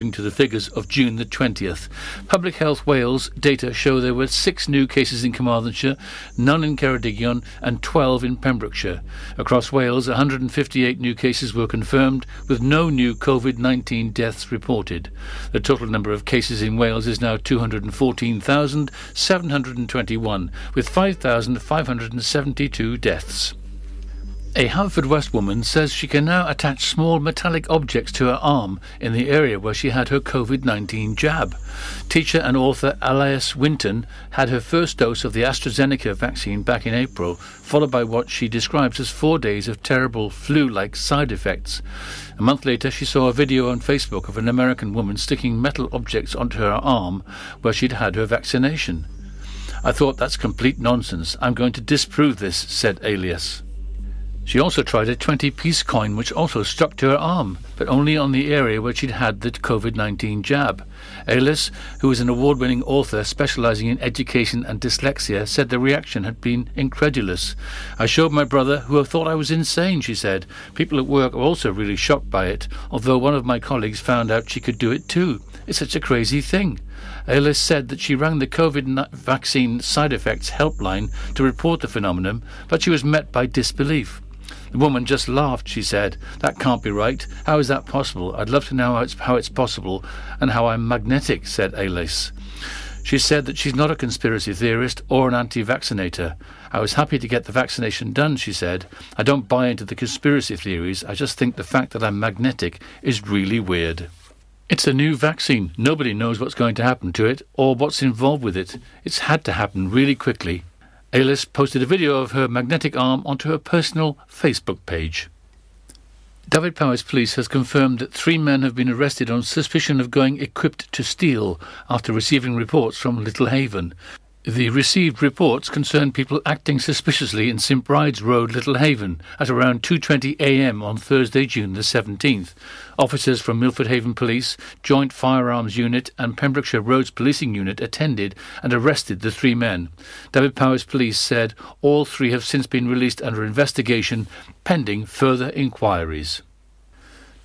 to the figures of June the 20th. Public Health Wales data show there were six new cases in Carmarthenshire, none in Ceredigion, and 12 in Pembrokeshire. Across Wales, 158 new cases were confirmed, with no new COVID 19 deaths reported. The total number of cases in Wales is now 214,721, with 5,572 deaths. A Haverfordwest woman says she can now attach small metallic objects to her arm in the area where she had her COVID 19 jab. Teacher and author Alice Winton had her first dose of the AstraZeneca vaccine back in April, followed by what she describes as four days of terrible flu like side effects. A month later, she saw a video on Facebook of an American woman sticking metal objects onto her arm where she'd had her vaccination. I thought that's complete nonsense. I'm going to disprove this, said Alice. She also tried a 20 piece coin which also stuck to her arm, but only on the area where she'd had the COVID 19 jab. Alice, who is an award winning author specializing in education and dyslexia, said the reaction had been incredulous. I showed my brother, who thought I was insane, she said. People at work were also really shocked by it, although one of my colleagues found out she could do it too. It's such a crazy thing. Alice said that she rang the COVID vaccine side effects helpline to report the phenomenon, but she was met by disbelief. The woman just laughed, she said. That can't be right. How is that possible? I'd love to know how it's, how it's possible and how I'm magnetic, said Alice. She said that she's not a conspiracy theorist or an anti vaccinator. I was happy to get the vaccination done, she said. I don't buy into the conspiracy theories. I just think the fact that I'm magnetic is really weird. It's a new vaccine. Nobody knows what's going to happen to it or what's involved with it. It's had to happen really quickly. Alice posted a video of her magnetic arm onto her personal Facebook page. Dyfed-Powys Police has confirmed that three men have been arrested on suspicion of going equipped to steal after receiving reports from Little Haven. The received reports concern people acting suspiciously in St Bride's Road, Little Haven, at around 2:20 a.m. on Thursday, June the 17th. Officers from Milford Haven Police, Joint Firearms Unit, and Pembrokeshire Roads Policing Unit attended and arrested the three men. Dyfed-Powys Police said all three have since been released under investigation, pending further inquiries.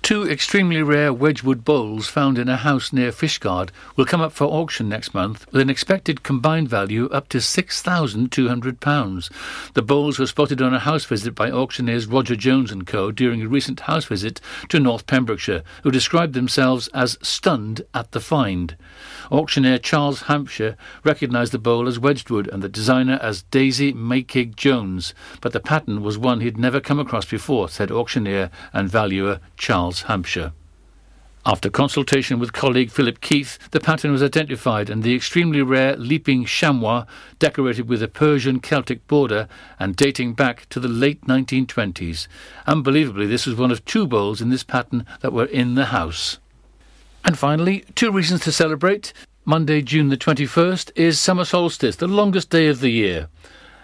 Two extremely rare Wedgwood bowls found in a house near Fishguard will come up for auction next month with an expected combined value up to £6,200. The bowls were spotted on a house visit by auctioneers Roger Jones & Co. during a recent house visit to North Pembrokeshire, who described themselves as stunned at the find. Auctioneer Charles Hampshire recognised the bowl as Wedgwood and the designer as Daisy Makeig Jones, but the pattern was one he'd never come across before, said auctioneer and valuer Charles Hampshire. After consultation with colleague Philip Keith, the pattern was identified and the extremely rare leaping chamois, decorated with a Persian Celtic border and dating back to the late 1920s. Unbelievably, this was one of two bowls in this pattern that were in the house. And finally, two reasons to celebrate. Monday, June the 21st, is summer solstice, the longest day of the year.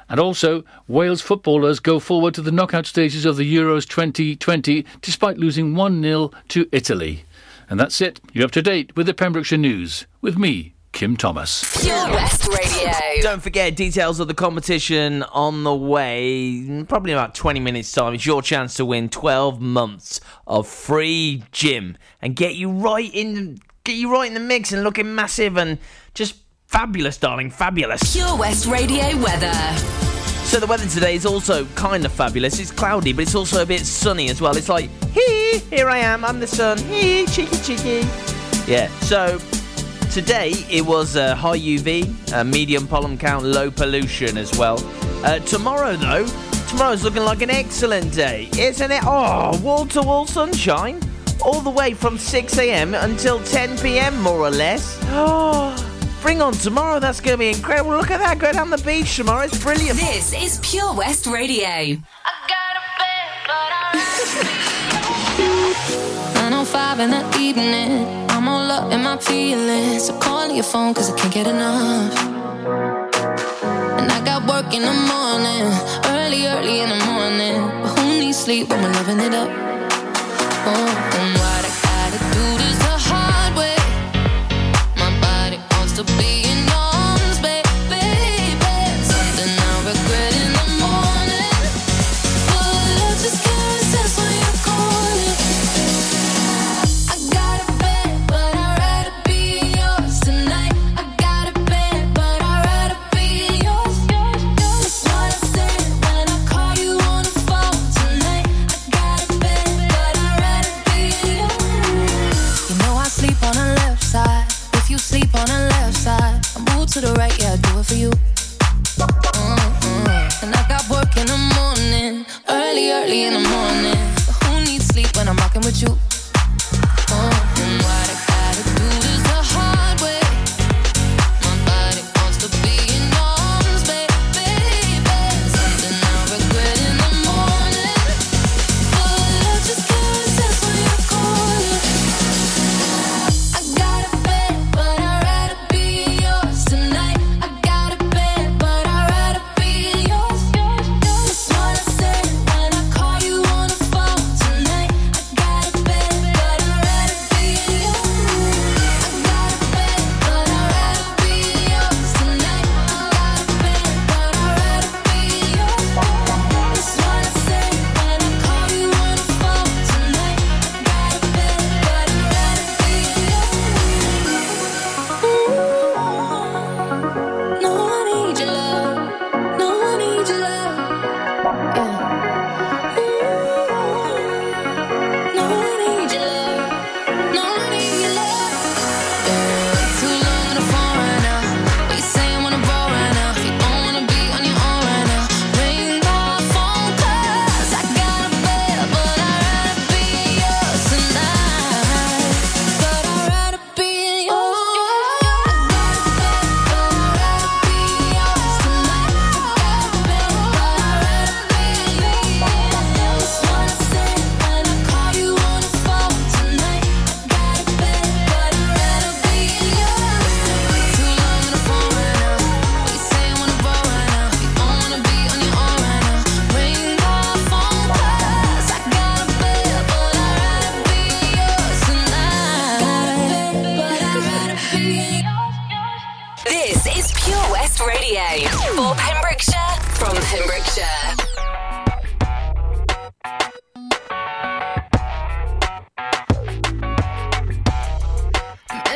And also, Wales footballers go forward to the knockout stages of the Euros 2020 despite losing 1 0 to Italy. And that's it. You're up to date with the Pembrokeshire News with me, Kim Thomas. Radio. Don't forget details of the competition on the way. Probably about 20 minutes time. It's your chance to win 12 months of free gym and get you right in get you right in the mix and looking massive and just fabulous, darling, fabulous. Pure West Radio weather. So the weather today is also kind of fabulous. It's cloudy, but it's also a bit sunny as well. It's like, hee, here I am, I'm the sun, hee, cheeky, cheeky. Yeah, so today it was uh, high UV, uh, medium pollen count, low pollution as well. Uh, tomorrow, though, tomorrow's looking like an excellent day, isn't it? Oh, wall to wall sunshine, all the way from 6 a.m. until 10 p.m., more or less. Oh. Bring on tomorrow, that's going to be incredible. Look at that, go down the beach tomorrow, it's brilliant. This is Pure West Radio. 905 in the evening. I'm all up in my feelings. So call your phone cause I can't get enough. And I got work in the morning, early, early in the morning. But who needs sleep when we're loving it up? Oh, and what I gotta do this the hard way. My body wants to be without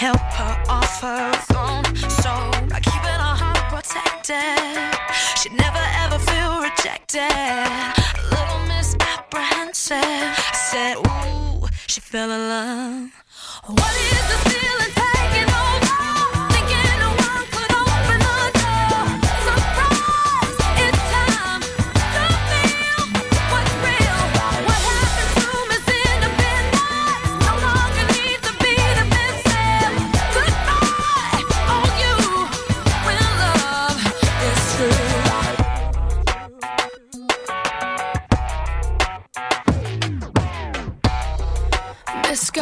help her off her own. So by keeping her heart protected, she'd never ever feel rejected. A little misapprehensive. I said, Ooh, she fell in love. What is the feeling?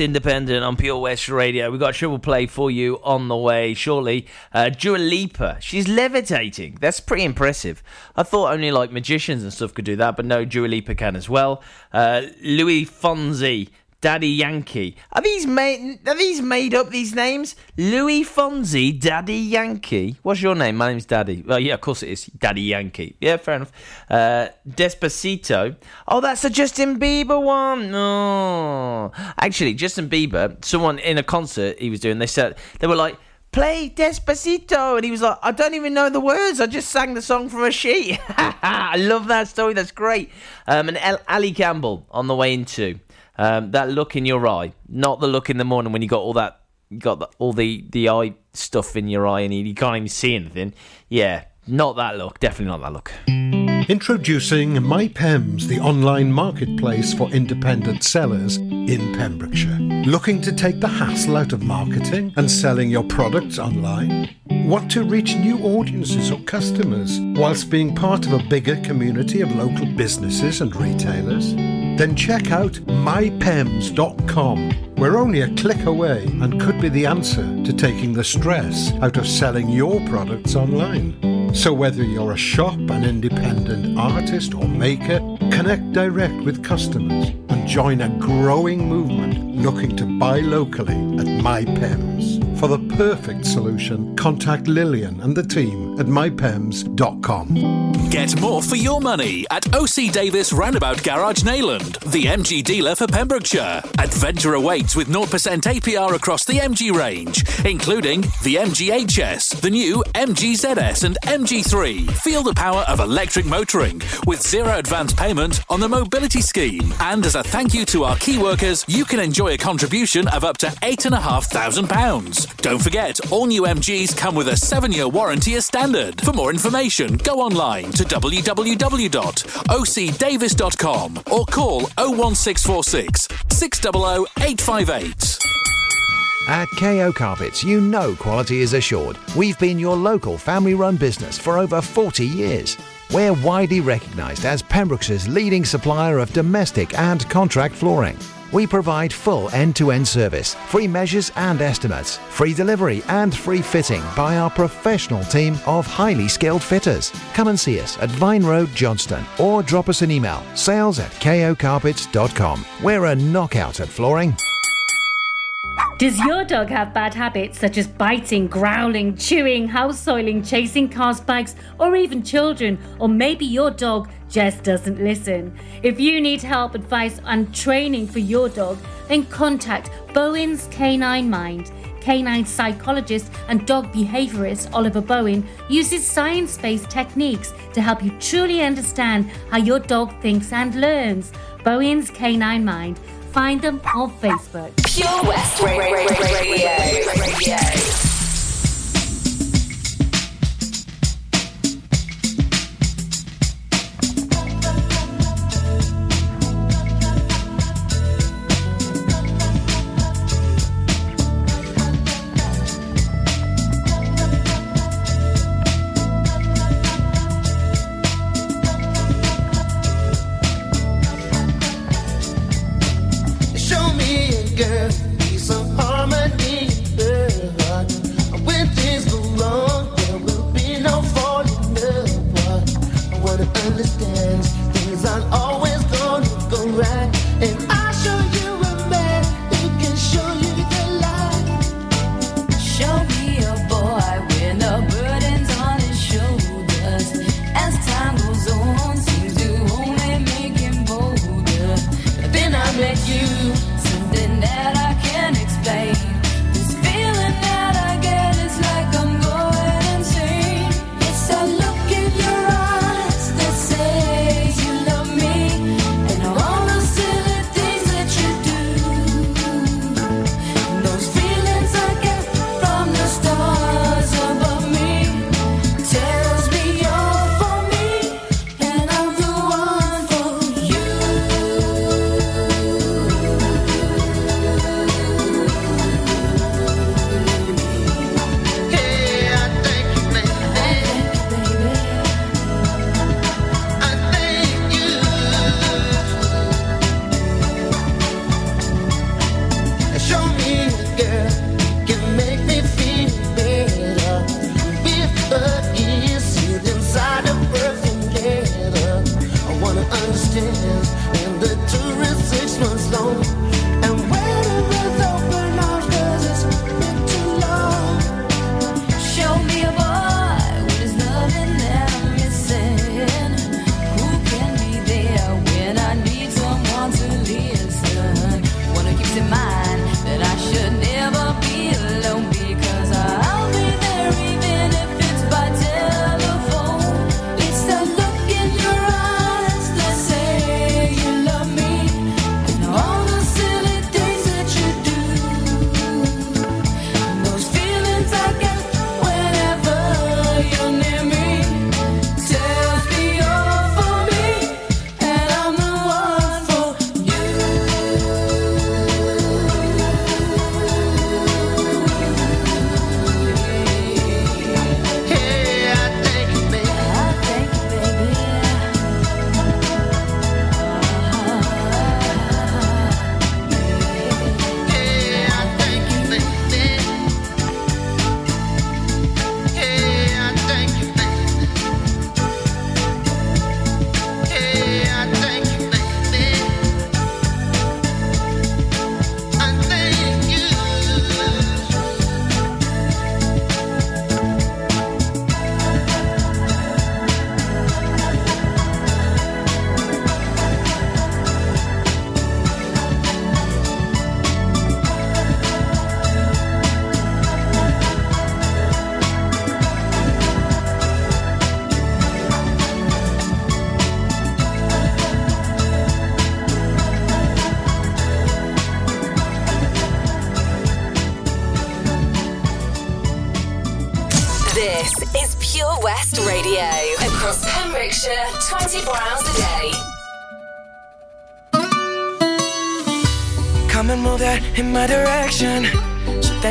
Independent on Pure West Radio. We've got triple play for you on the way shortly. Uh, Dua Lipa, she's levitating. That's pretty impressive. I thought only like magicians and stuff could do that, but no, Dua Lipa can as well. Uh, Luis Fonsi, Daddy Yankee. Are these made? Are these made up? These names? Luis Fonsi, Daddy Yankee. What's your name? My name's Daddy. Well, yeah, of course it is. Daddy Yankee. Yeah, fair enough. Uh, Despacito. Oh, that's a Justin Bieber one. No, actually, Justin Bieber. Someone in a concert he was doing. They said they were like. Play Despacito, and he was like, "I don't even know the words. I just sang the song from a sheet." I love that story. That's great. Um, and El- Ali Campbell on the way into um, that look in your eye, not the look in the morning when you got all that, got the, all the the eye stuff in your eye and you, you can't even see anything. Yeah, not that look. Definitely not that look. Introducing MyPems, the online marketplace for independent sellers in Pembrokeshire. Looking to take the hassle out of marketing and selling your products online? Want to reach new audiences or customers whilst being part of a bigger community of local businesses and retailers? Then check out mypems.com. We're only a click away and could be the answer to taking the stress out of selling your products online. So, whether you're a shop, an independent artist, or maker, connect direct with customers and join a growing movement looking to buy locally at MyPems. For the perfect solution, contact Lillian and the team at mypems.com. Get more for your money at OC Davis Roundabout Garage Neyland, the MG dealer for Pembrokeshire. Adventure awaits with 0% APR across the MG range, including the MGHS, the new MGZS, and MG3. Feel the power of electric motoring with zero advance payment on the mobility scheme. And as a thank you to our key workers, you can enjoy a contribution of up to £8,500. Don't forget, all new MGs come with a seven year warranty as standard. For more information, go online to www.ocdavis.com or call 01646 600 858. At KO Carpets, you know quality is assured. We've been your local family run business for over 40 years. We're widely recognised as Pembroke's leading supplier of domestic and contract flooring. We provide full end to end service, free measures and estimates, free delivery and free fitting by our professional team of highly skilled fitters. Come and see us at Vine Road, Johnston, or drop us an email sales at kocarpets.com. We're a knockout at flooring. Does your dog have bad habits such as biting, growling, chewing, house soiling, chasing cars, bikes, or even children? Or maybe your dog just doesn't listen? If you need help, advice, and training for your dog, then contact Bowen's Canine Mind. Canine psychologist and dog behaviorist Oliver Bowen uses science based techniques to help you truly understand how your dog thinks and learns. Bowen's Canine Mind Find them on Facebook. Pure West Radio.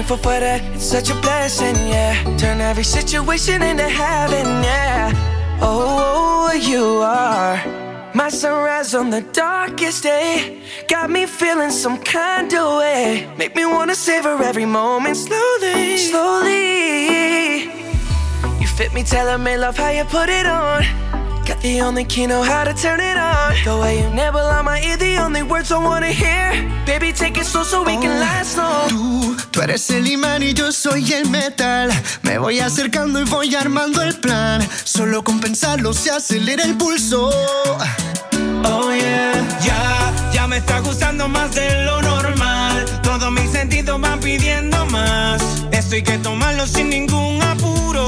Thankful for that, it's such a blessing, yeah. Turn every situation into heaven, yeah. Oh, oh, you are my sunrise on the darkest day. Got me feeling some kind of way. Make me wanna savor every moment slowly, slowly. You fit me, telling me love how you put it on. Got the only key, know how to turn it on. The way you nibble on my ear, the only words I wanna hear. Baby, take it slow so we can last long. Tú, tú eres el imán y yo soy el metal. Me voy acercando y voy armando el plan. Solo con pensarlo se acelera el pulso. Oh yeah, Ya, ya me está gustando más de lo normal. Todos mis sentidos van pidiendo más. Esto hay que tomarlo sin ningún apuro.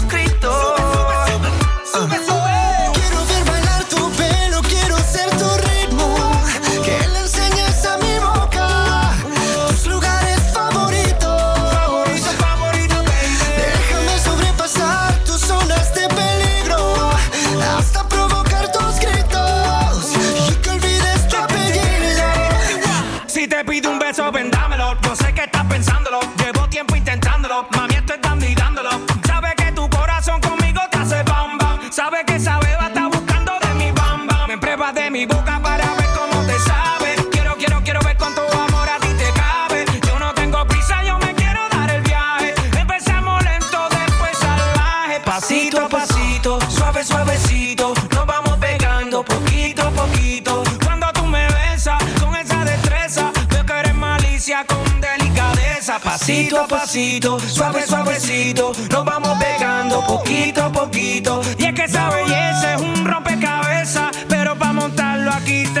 Pasito a pasito, suave, suavecito. Nos vamos pegando poquito a poquito. Y es que esa belleza es un rompecabezas. Pero para montarlo aquí tengo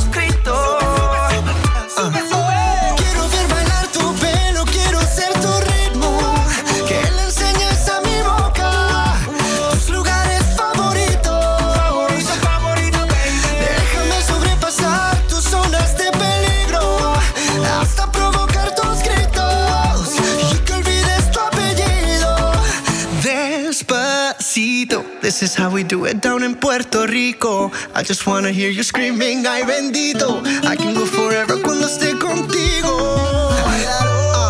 This is how we do it down in Puerto Rico. I just wanna hear you screaming, ay bendito. I can go forever cuando esté contigo.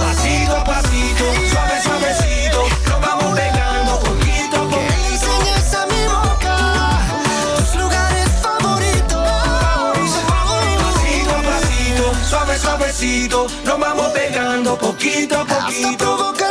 Pasito a pasito, suave, suavecito, nos vamos pegando poquito a Que poquito. enseñes a mi boca tus lugares favoritos. Pasito a pasito, suave, suavecito, nos vamos pegando poquito a poquito.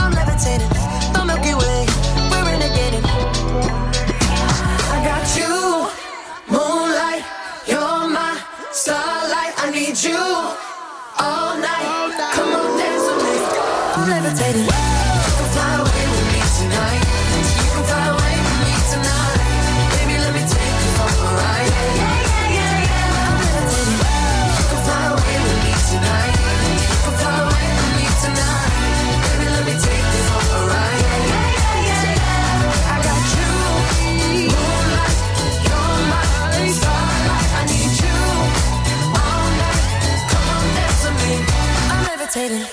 I'm levitating. The Milky Way, we're renegading. I got you, moonlight. You're my starlight. I need you all night. Come on, dance with me. I'm levitating. Levitating.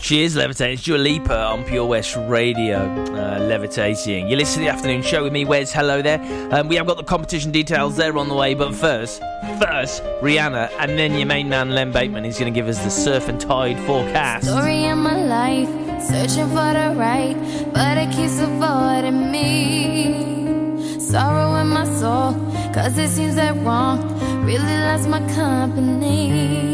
She is levitating. It's Dua Lipa on Pure West Radio, uh, levitating. You listen to the afternoon show with me, Wes. Hello there. Um, we have got the competition details there on the way, but first, first, Rihanna, and then your main man, Len Bateman, is going to give us the surf and tide forecast. Story of my life, searching for the right, but it keeps avoiding me. Sorrow in my soul, cause it seems that wrong really loves my company.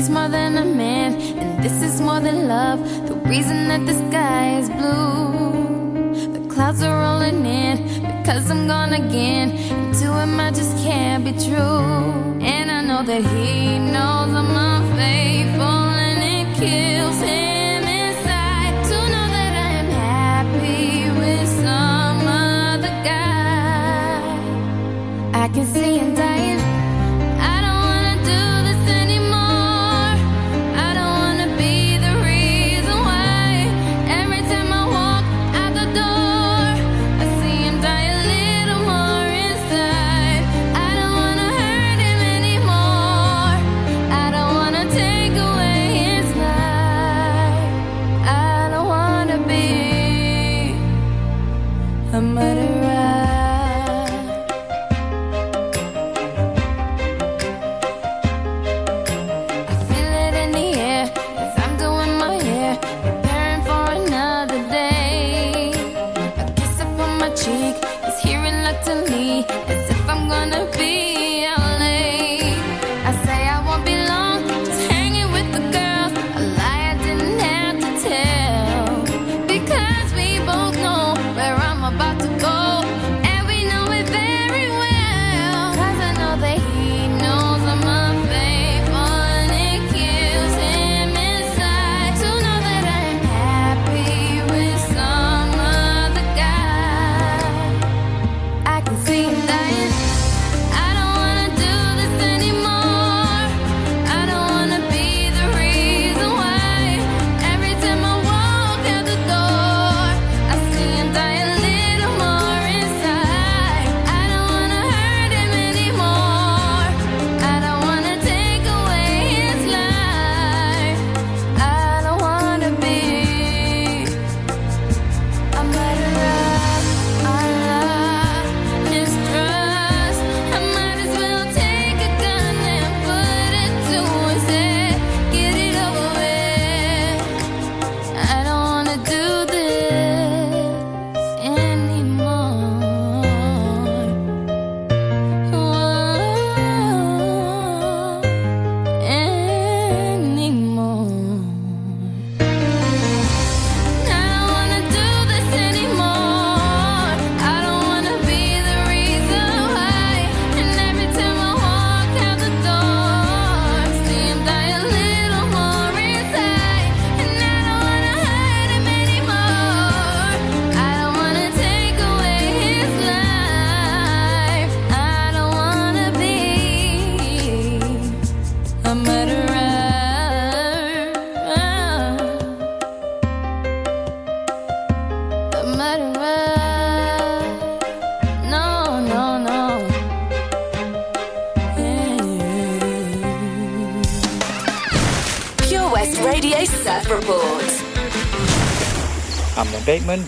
He's more than a man, and this is more than love. The reason that the sky is blue. The clouds are rolling in because I'm gone again. And to him, I just can't be true. And I know that he knows I'm unfaithful, and it kills him inside to know that I am happy with some other guy. I can see him dying.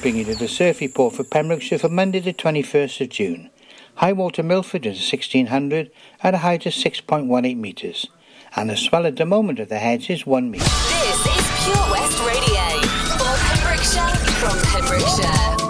Bringing you the surf report for Pembrokeshire for Monday the 21st of June. High water Milford is 1600 at a height of 6.18 metres, and the swell at the moment of the heads is 1 metre. This is Pure West Radio for Pembrokeshire from Pembrokeshire.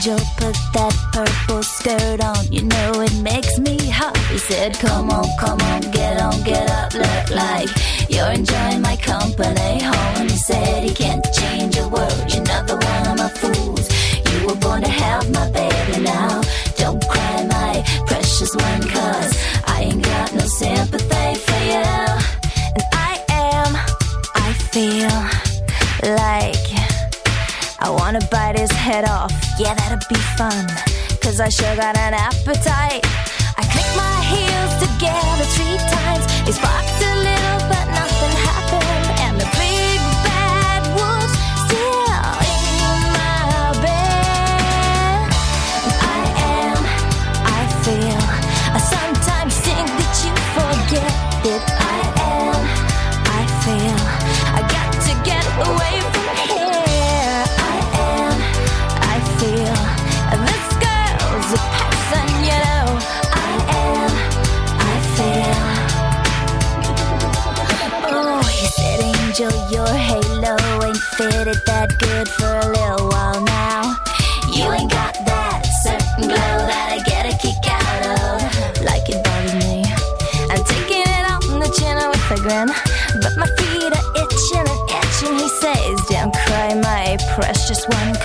Angel, put that purple skirt on. You know it makes me hot. He said, Come on, come on, get on, get up, look like you're enjoying my company. And he said, He can't change a word. You're not the one of my fools. You were born to have my baby now. Don't cry, my precious one, cause I ain't got no sympathy for you. And I am, I feel like. I wanna bite his head off, yeah, that'd be fun. Cause I sure got an appetite. I clicked my heels together three times. They sparked a little, but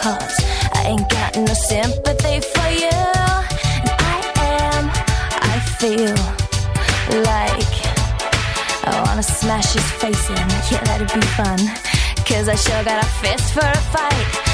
cause I ain't got no sympathy for you. And I am, I feel like I wanna smash his face in. Yeah, that'd be fun. Cause I sure got a fist for a fight.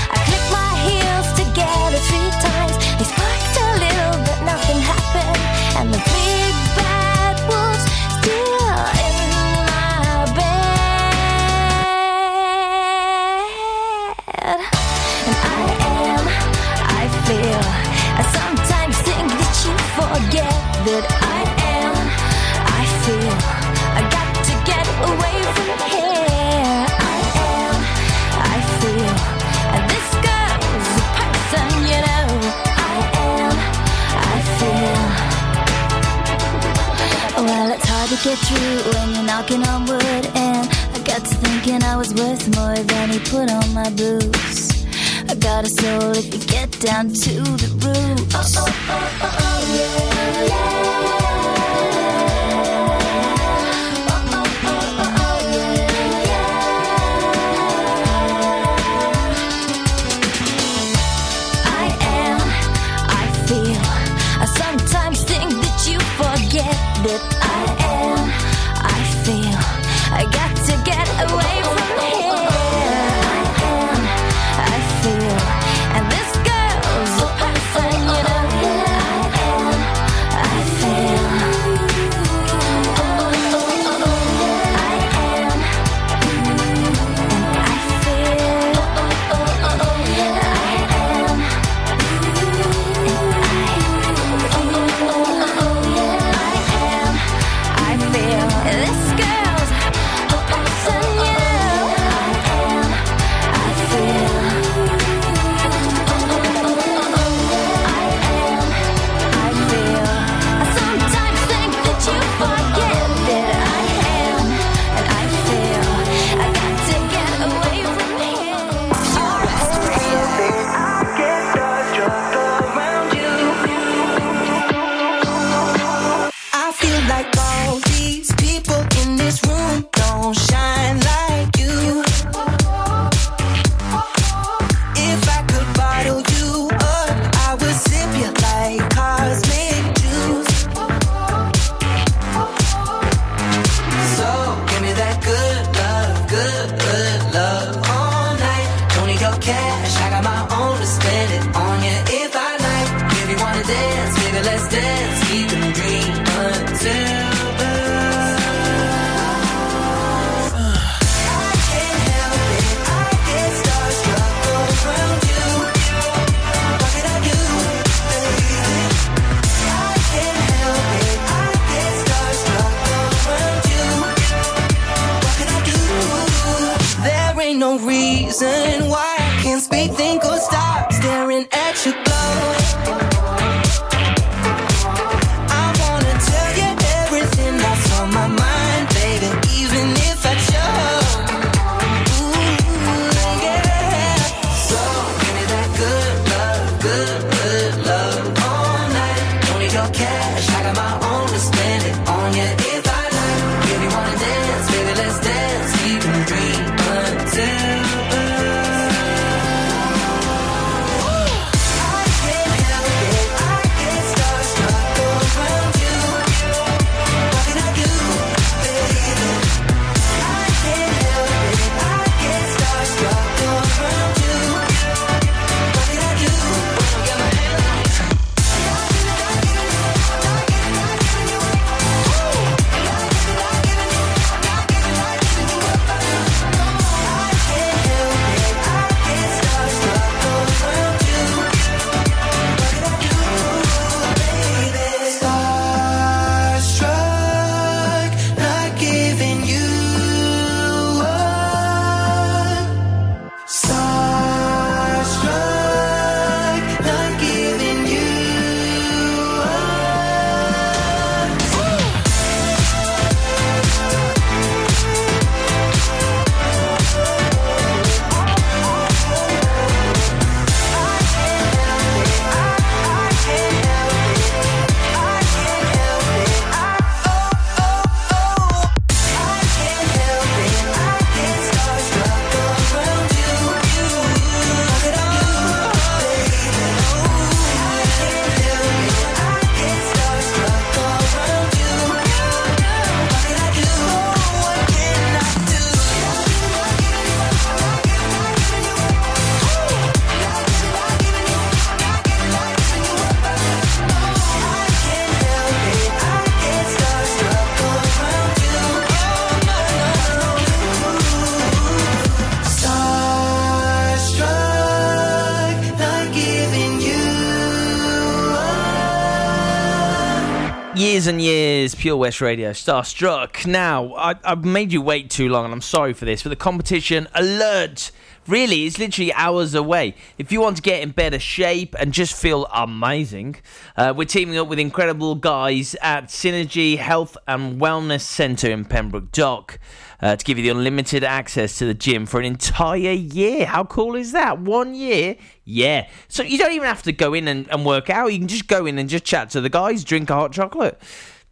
Pure West Radio, Starstruck. Now, I, I've made you wait too long, and I'm sorry for this, but the competition alert really is literally hours away. If you want to get in better shape and just feel amazing, uh, we're teaming up with incredible guys at Synergy Health and Wellness Centre in Pembroke Dock. Uh, to give you the unlimited access to the gym for an entire year. How cool is that? One year? Yeah. So you don't even have to go in and, and work out. You can just go in and just chat to the guys, drink a hot chocolate.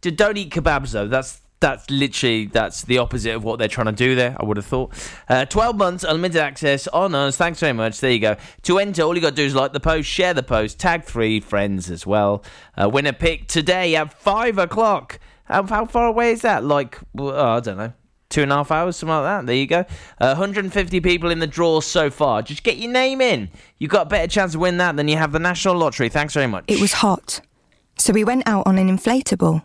Don't eat kebabs though. That's that's literally that's the opposite of what they're trying to do there. I would have thought. Uh, Twelve months unlimited access on us. Thanks very much. There you go. To enter, all you got to do is like the post, share the post, tag three friends as well. Uh, winner pick today at five o'clock. How, how far away is that? Like oh, I don't know. Two and a half hours, something like that. There you go. Uh, 150 people in the draw so far. Just get your name in. You've got a better chance of winning that than you have the National Lottery. Thanks very much. It was hot, so we went out on an inflatable.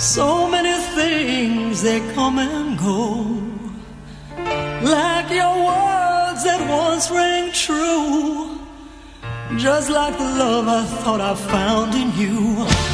So many things they come and go. Like your words that once rang true. Just like the love I thought I found in you.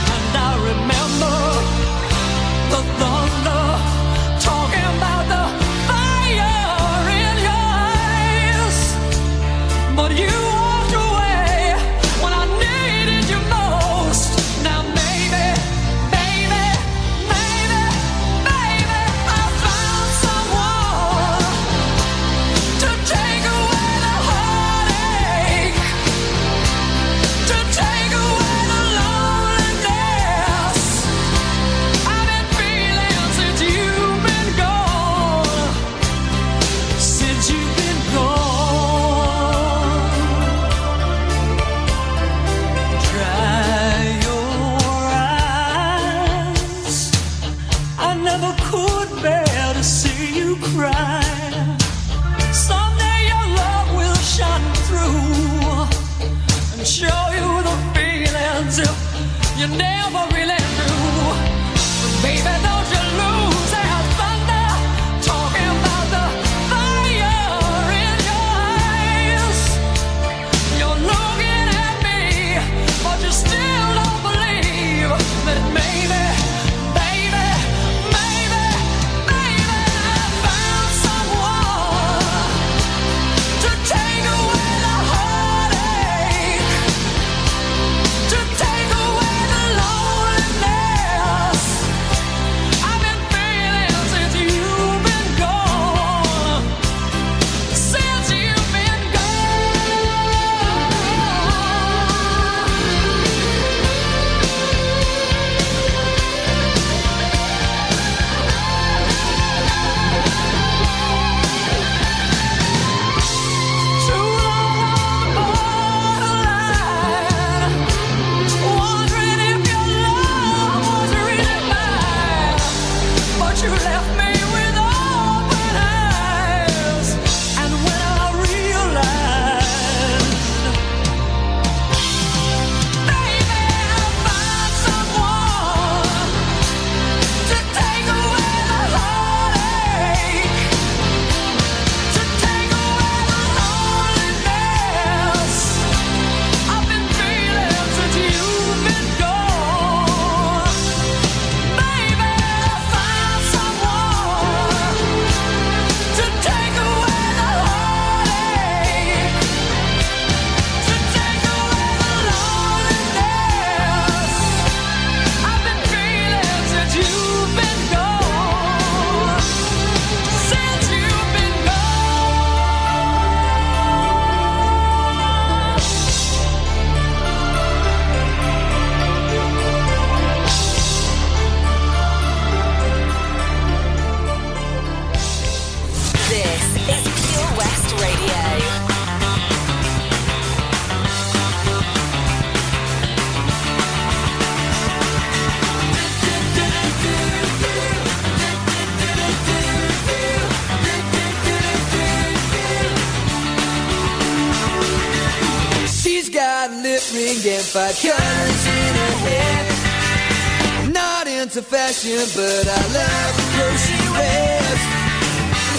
Into fashion, but I love the clothes she wears.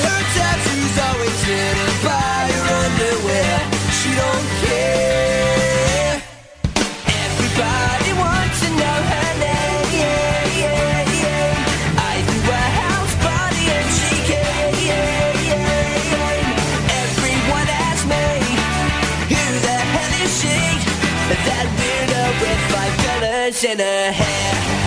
Her tattoos always hidden by her underwear. She don't care. Everybody wants to know her name. I do a house party and she came. Everyone asks me, who the hell is she? That weirdo with five colors in her hair.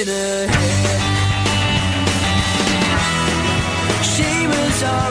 In her hair. She was all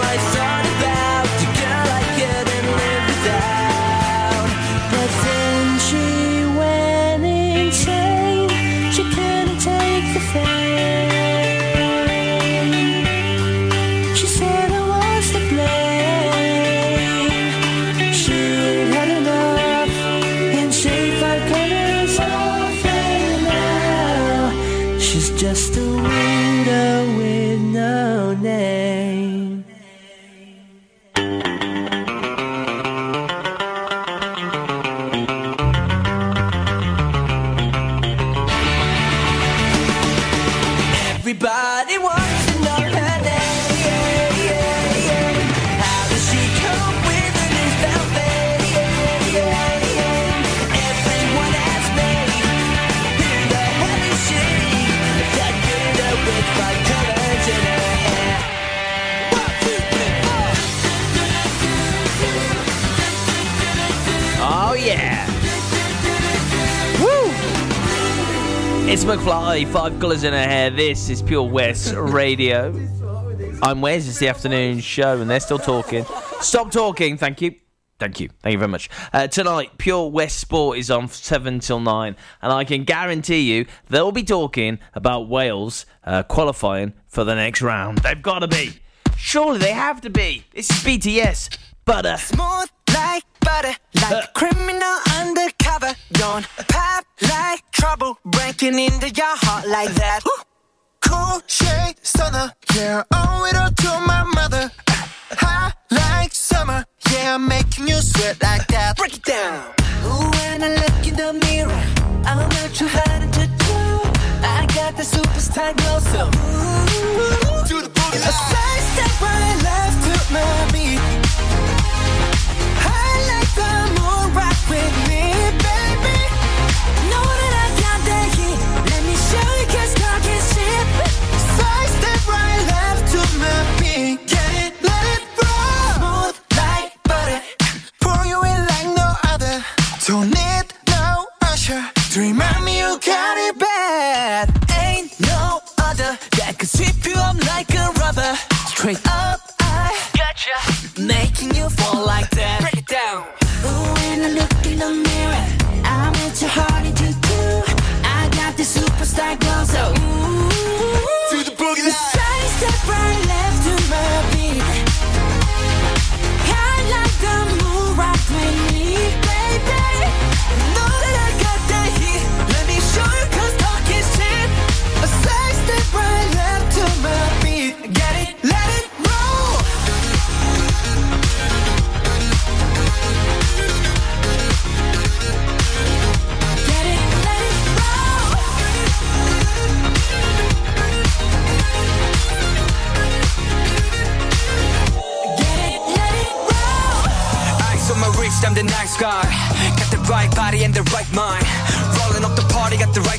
It's McFly, five colours in her hair. This is Pure West Radio. I'm Wes, it's the afternoon show, and they're still talking. Stop talking, thank you. Thank you. Thank you very much. Uh, tonight, Pure West Sport is on 7 till 9, and I can guarantee you they'll be talking about Wales uh, qualifying for the next round. They've got to be. Surely they have to be. This is BTS. Butter. Smooth like butter, like a criminal undercover. Don't pop like trouble, breaking into your heart like that. Cool shade stunner, yeah, oh, owe it all to my mother. Hot like summer, yeah, I'm making you sweat like that. Break it down. Ooh, when I look in the mirror, I'm not too hard to do. I got the superstar glow, so ooh, Do the boogie a side step right left to my beat. I like the moon rock with me, Don't need no usher to remind me you got it bad. Ain't no other that could sweep you up like a rubber. Straight up, I gotcha. Mind. Rolling up the party, got the right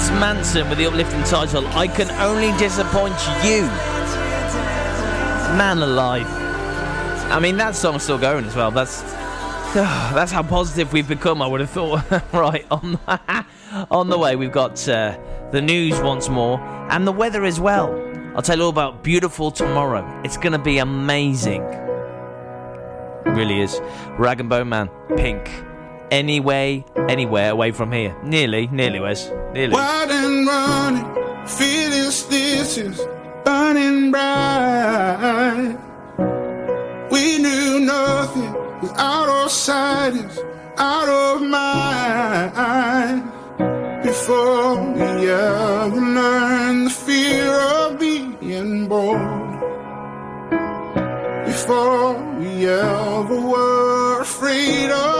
It's Mansun with the uplifting title I Can Only Disappoint You. Man alive. I mean, that song's still going as well. That's that's how positive we've become, I would have thought. right, on, on the way, we've got uh, the news once more and the weather as well. I'll tell you all about beautiful tomorrow. It's going to be amazing. It really is. Rag'n'Bone Man, pink. Anyway, anywhere away from here. Nearly, nearly, Wes. Nearly. Wild and running, feeling stitches, burning bright. We knew nothing was out of sight, out of mind. Before we ever learned the fear of being bold. Before we ever were afraid of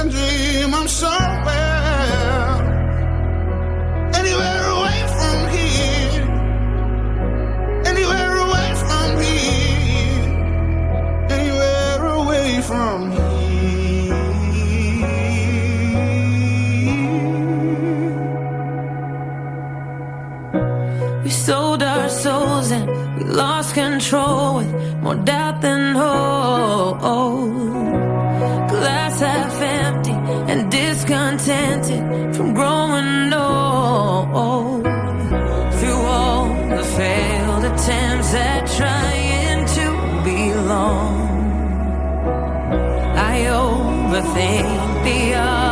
and dream I'm somewhere, anywhere away from here, anywhere away from here, anywhere away from here. We sold our souls and we lost control with more doubt than hope. Glass half discontented from growing old through all the failed attempts at trying to belong. I overthink the other.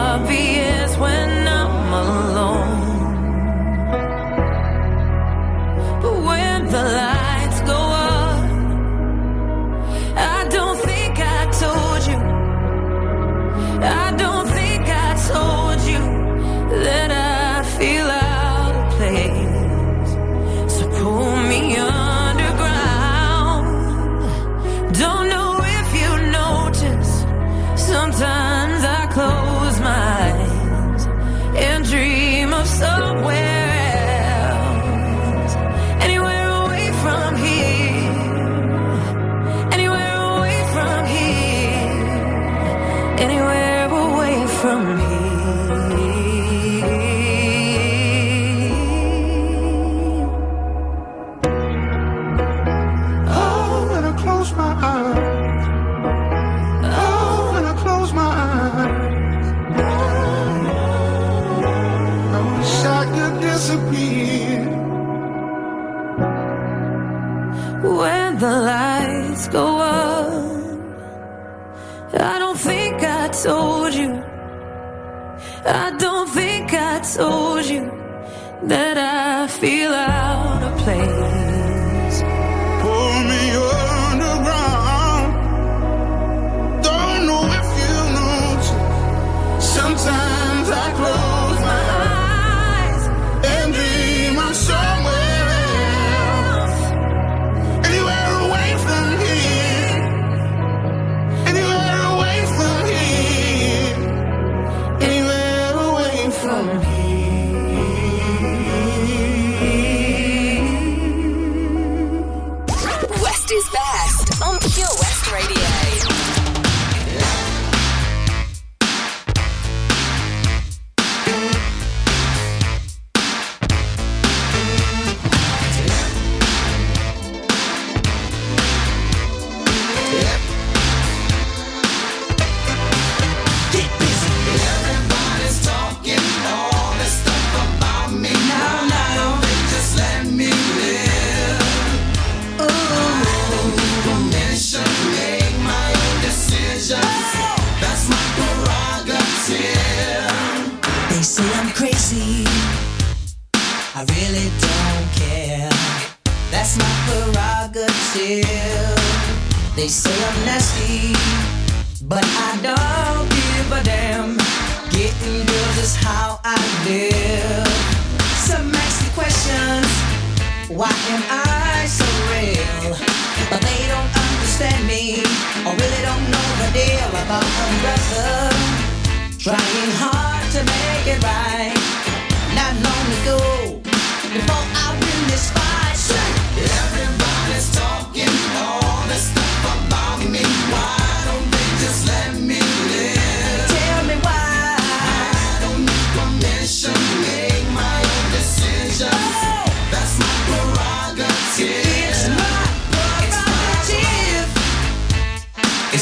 that I feel out of place. Pull me underground. Don't know if you. Sometimes.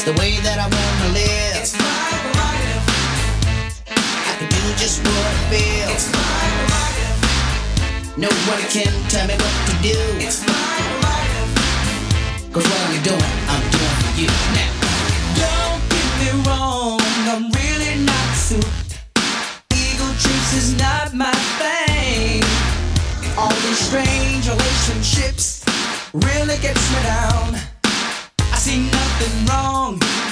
the way that I wanna live. It's my life. I can do just what I feel. It's my life. Nobody can tell me what to do. It's my prerogative. Cause what I'm doing, I'm doing for you now. Don't get me wrong, I'm really not suited. Ego trips is not my thing. All these strange relationships really gets me down see nothing wrong.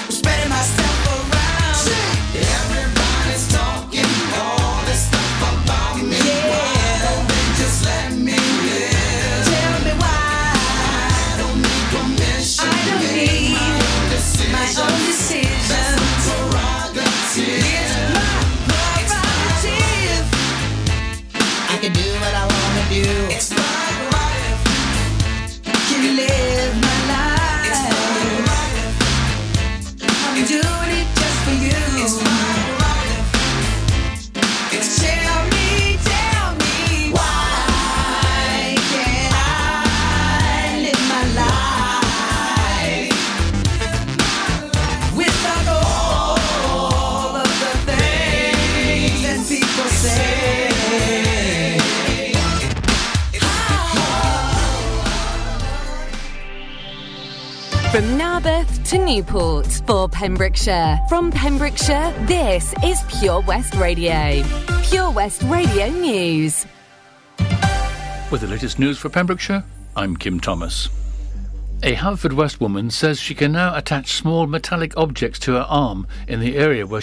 To Newport for Pembrokeshire. From Pembrokeshire, this is Pure West Radio. Pure West Radio News. With the latest news for Pembrokeshire, I'm Kim Thomas. A Haverfordwest woman says she can now attach small metallic objects to her arm in the area where